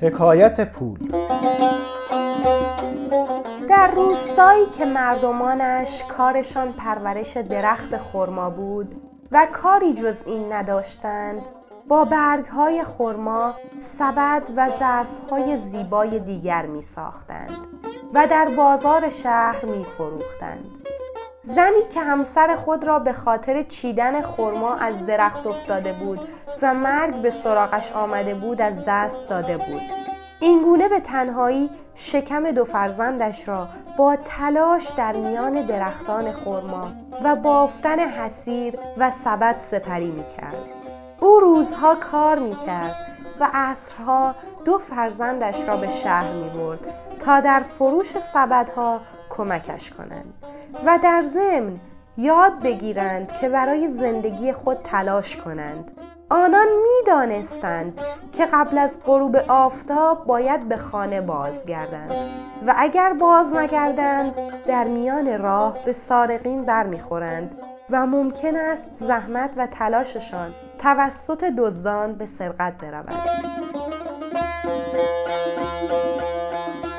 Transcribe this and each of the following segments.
حکایت پول در روستایی که مردمانش کارشان پرورش درخت خرما بود و کاری جز این نداشتند با برگهای خرما سبد و ظرفهای زیبای دیگر می ساختند و در بازار شهر می فروختند. زنی که همسر خود را به خاطر چیدن خرما از درخت افتاده بود و مرگ به سراغش آمده بود از دست داده بود اینگونه به تنهایی شکم دو فرزندش را با تلاش در میان درختان خرما و بافتن حسیر و سبد سپری می کرد. او روزها کار می کرد و عصرها دو فرزندش را به شهر می برد تا در فروش سبدها کمکش کنند و در ضمن یاد بگیرند که برای زندگی خود تلاش کنند. آنان می‌دانستند که قبل از غروب آفتاب باید به خانه بازگردند و اگر باز نگردند در میان راه به سارقین برمیخورند و ممکن است زحمت و تلاششان توسط دزدان به سرقت برود.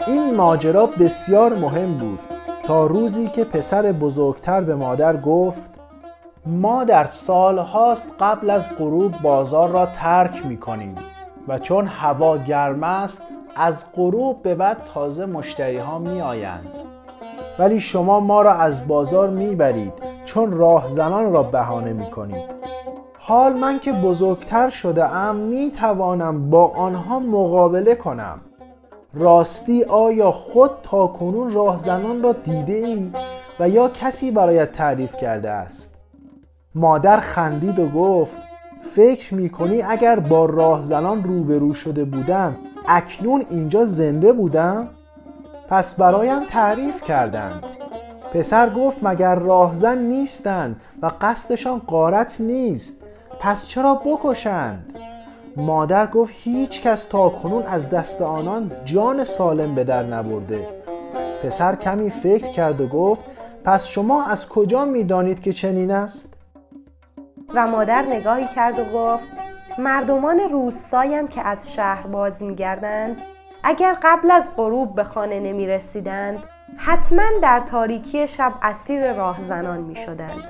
این ماجرا بسیار مهم بود. تا روزی که پسر بزرگتر به مادر گفت ما در سال هاست قبل از غروب بازار را ترک می کنیم و چون هوا گرم است از غروب به بعد تازه مشتری ها می آیند. ولی شما ما را از بازار می برید چون راهزنان را بهانه می کنید حال من که بزرگتر شده ام می توانم با آنها مقابله کنم راستی آیا خود تا کنون راهزنان را دیده ای و یا کسی برایت تعریف کرده است مادر خندید و گفت فکر می‌کنی اگر با راهزنان روبرو شده بودم اکنون اینجا زنده بودم؟ پس برایم تعریف کردند پسر گفت مگر راهزن نیستند و قصدشان قارت نیست پس چرا بکشند؟ مادر گفت هیچ کس تا کنون از دست آنان جان سالم به در نبرده پسر کمی فکر کرد و گفت پس شما از کجا می‌دانید که چنین است؟ و مادر نگاهی کرد و گفت مردمان روستایم که از شهر باز میگردند اگر قبل از غروب به خانه نمی رسیدند حتما در تاریکی شب اسیر راهزنان می شدند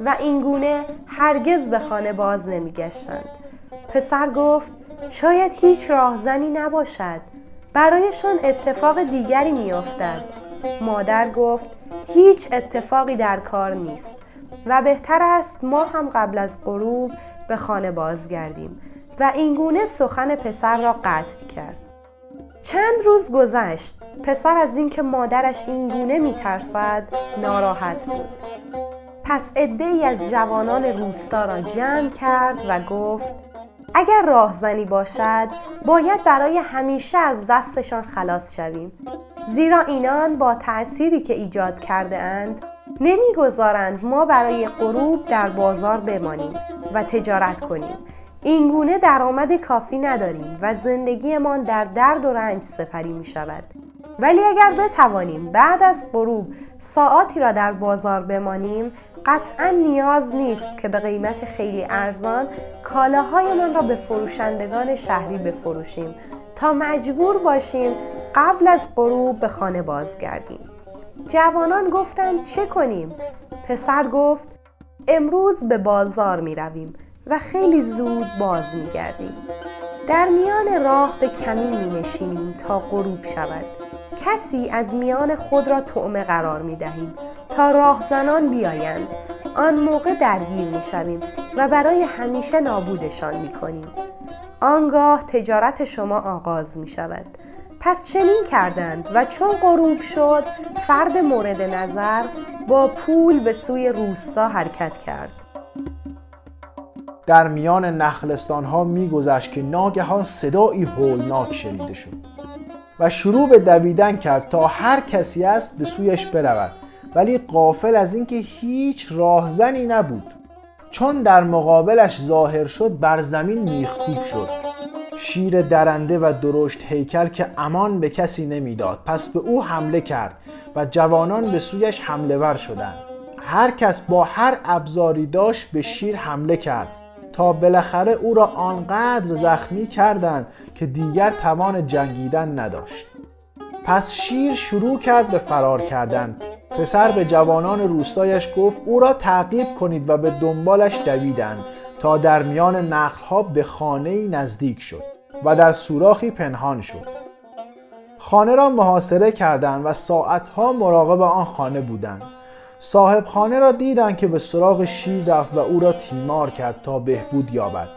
و اینگونه هرگز به خانه باز نمی گشتند. پسر گفت شاید هیچ راهزنی نباشد. برایشان اتفاق دیگری می افتد. مادر گفت هیچ اتفاقی در کار نیست. و بهتر است ما هم قبل از غروب به خانه بازگردیم. و اینگونه سخن پسر را قطع کرد. چند روز گذشت. پسر از اینکه مادرش اینگونه میترسد ناراحت بود. پس عده ای از جوانان روستا را جمع کرد و گفت اگر راهزنی باشد باید برای همیشه از دستشان خلاص شویم. زیرا اینان با تأثیری که ایجاد کرده اند نمی‌گذارند ما برای غروب در بازار بمانیم و تجارت کنیم. اینگونه درآمد کافی نداریم و زندگیمان در درد و رنج سپری می شود ولی اگر بتوانیم بعد از غروب ساعاتی را در بازار بمانیم قطعا نیاز نیست که به قیمت خیلی ارزان کالاهایمان را به فروشندگان شهری بفروشیم تا مجبور باشیم قبل از غروب به خانه بازگردیم جوانان گفتند چه کنیم؟ پسر گفت امروز به بازار می رویم و خیلی زود باز می گردیم. در میان راه به کمین می نشینیم تا غروب شود. کسی از میان خود را طعمه قرار می دهیم تا راهزنان بیایند. آن موقع درگیر می شویم و برای همیشه نابودشان می کنیم. آنگاه تجارت شما آغاز می شود. پس چنین کردند و چون غروب شد فرد مورد نظر با پول به سوی روستا حرکت کرد در میان نخلستان ها میگذشت که ناگهان صدایی هولناک شنیده شد و شروع به دویدن کرد تا هر کسی است به سویش برود ولی قافل از اینکه هیچ راهزنی نبود. چون در مقابلش ظاهر شد بر زمین میخکوب شد. شیر درنده و درشت هیکل که امان به کسی نمی‌داد. پس به او حمله کرد و جوانان به سویش حمله ور شدند. هر کس با هر ابزاری داشت به شیر حمله کرد. تا بالاخره او را آنقدر زخمی کردند که دیگر توان جنگیدن نداشت. پس شیر شروع کرد به فرار کردن. پسر به جوانان روستایش گفت او را تعقیب کنید و به دنبالش دویدند تا در میان نخلها به خانه نزدیک شد و در سوراخی پنهان شد. خانه را محاصره کردند و ساعتها مراقب آن خانه بودند. صاحب خانه را دیدند که به سراغ شیر رفت و او را تیمار کرد تا بهبود یابد.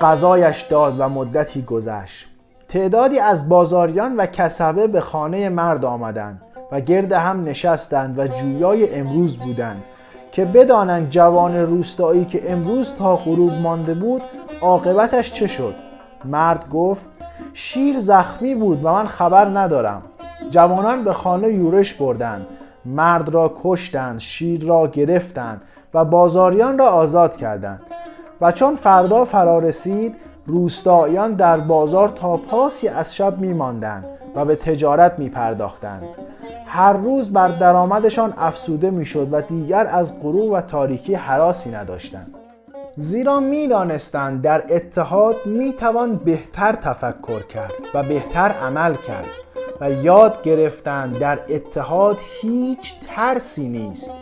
غذایش داد و مدتی گذشت. تعدادی از بازاریان و کسبه به خانه مرد آمدند. و گرد هم نشستند و جویای امروز بودند که بدانند جوان روستایی که امروز تا غروب مانده بود عاقبتش چه شد. مرد گفت شیر زخمی بود و من خبر ندارم. جوانان به خانه یورش بردند. مرد را کشتند شیر را گرفتند و بازاریان را آزاد کردند. و چون فردا فرا رسید روستاییان در بازار تا پاسی از شب میماندند و به تجارت می پرداختند. هر روز بر درآمدشان افسوده می‌شد و دیگر از غروب و تاریکی حراسی نداشتند. زیرا می‌دانستند در اتحاد می‌توان بهتر تفکر کرد و بهتر عمل کرد و یاد گرفتند در اتحاد هیچ ترسی نیست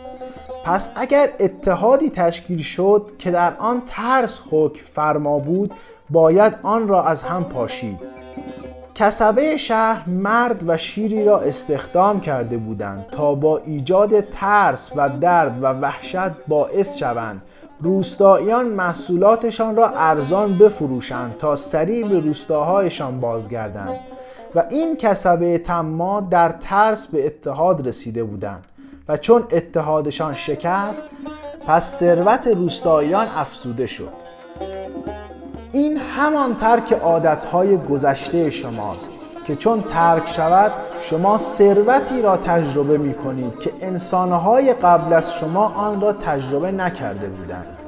پس اگر اتحادی تشکیل شد که در آن ترس حکم فرما بود باید آن را از هم پاشید کسبه شهر مرد و شیری را استخدام کرده بودند تا با ایجاد ترس و درد و وحشت باعث شوند. روستاییان محصولاتشان را ارزان بفروشند تا سریع به روستاهایشان بازگردند و این کسبه تما در ترس به اتحاد رسیده بودند و چون اتحادشان شکست پس ثروت روستاییان افزوده شد. همان ترک عادتهای گذشته شماست که چون ترک شود شما ثروتی را تجربه می کنید که انسانهای قبل از شما آن را تجربه نکرده بودند.